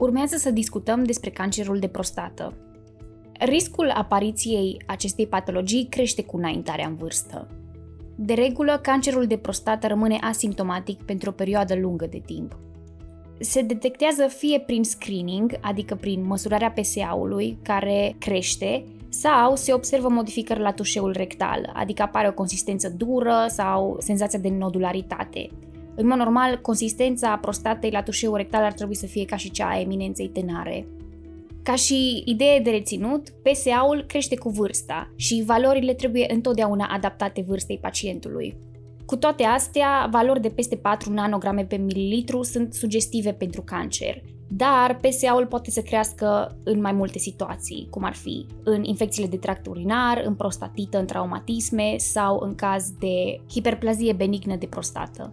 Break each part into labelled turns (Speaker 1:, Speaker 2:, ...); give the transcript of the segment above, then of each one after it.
Speaker 1: urmează să discutăm despre cancerul de prostată. Riscul apariției acestei patologii crește cu înaintarea în vârstă. De regulă, cancerul de prostată rămâne asimptomatic pentru o perioadă lungă de timp. Se detectează fie prin screening, adică prin măsurarea PSA-ului, care crește, sau se observă modificări la tușeul rectal, adică apare o consistență dură sau senzația de nodularitate, în mod normal, consistența prostatei la tușeul rectal ar trebui să fie ca și cea a eminenței tenare. Ca și idee de reținut, PSA-ul crește cu vârsta și valorile trebuie întotdeauna adaptate vârstei pacientului. Cu toate astea, valori de peste 4 nanograme pe mililitru sunt sugestive pentru cancer, dar PSA-ul poate să crească în mai multe situații, cum ar fi în infecțiile de tract urinar, în prostatită, în traumatisme sau în caz de hiperplazie benignă de prostată.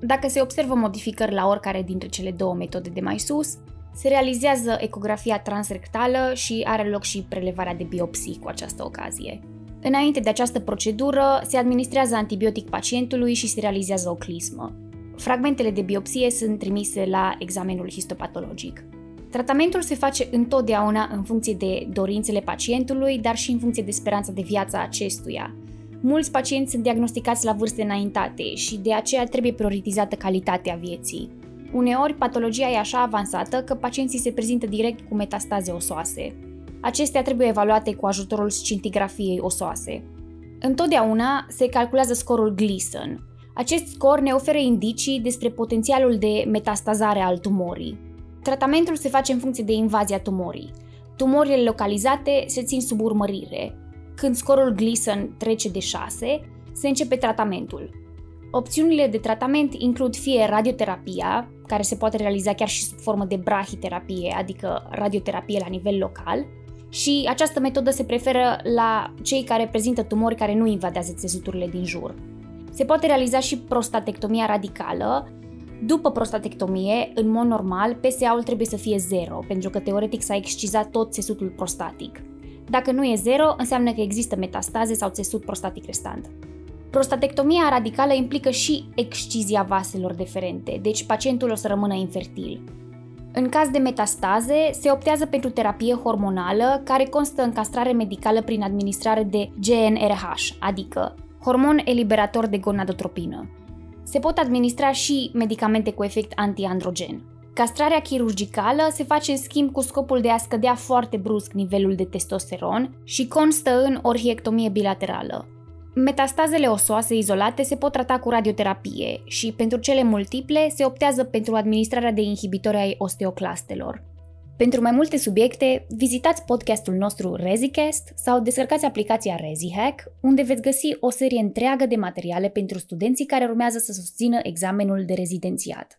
Speaker 1: Dacă se observă modificări la oricare dintre cele două metode de mai sus, se realizează ecografia transrectală și are loc și prelevarea de biopsii cu această ocazie. Înainte de această procedură, se administrează antibiotic pacientului și se realizează o clismă. Fragmentele de biopsie sunt trimise la examenul histopatologic. Tratamentul se face întotdeauna în funcție de dorințele pacientului, dar și în funcție de speranța de viață a acestuia, Mulți pacienți sunt diagnosticați la vârste înaintate și de aceea trebuie prioritizată calitatea vieții. Uneori, patologia e așa avansată că pacienții se prezintă direct cu metastaze osoase. Acestea trebuie evaluate cu ajutorul scintigrafiei osoase. Întotdeauna se calculează scorul Gleason. Acest scor ne oferă indicii despre potențialul de metastazare al tumorii. Tratamentul se face în funcție de invazia tumorii. Tumorile localizate se țin sub urmărire, când scorul Gleason trece de 6, se începe tratamentul. Opțiunile de tratament includ fie radioterapia, care se poate realiza chiar și sub formă de brahiterapie, adică radioterapie la nivel local, și această metodă se preferă la cei care prezintă tumori care nu invadează țesuturile din jur. Se poate realiza și prostatectomia radicală. După prostatectomie, în mod normal, PSA-ul trebuie să fie 0, pentru că teoretic s-a excizat tot țesutul prostatic. Dacă nu e zero, înseamnă că există metastaze sau țesut prostatic restant. Prostatectomia radicală implică și excizia vaselor deferente, deci pacientul o să rămână infertil. În caz de metastaze, se optează pentru terapie hormonală, care constă în castrare medicală prin administrare de GnRH, adică hormon eliberator de gonadotropină. Se pot administra și medicamente cu efect antiandrogen. Castrarea chirurgicală se face în schimb cu scopul de a scădea foarte brusc nivelul de testosteron și constă în orhiectomie bilaterală. Metastazele osoase izolate se pot trata cu radioterapie și pentru cele multiple se optează pentru administrarea de inhibitori ai osteoclastelor. Pentru mai multe subiecte, vizitați podcastul nostru ReziCast sau descărcați aplicația ReziHack, unde veți găsi o serie întreagă de materiale pentru studenții care urmează să susțină examenul de rezidențiat.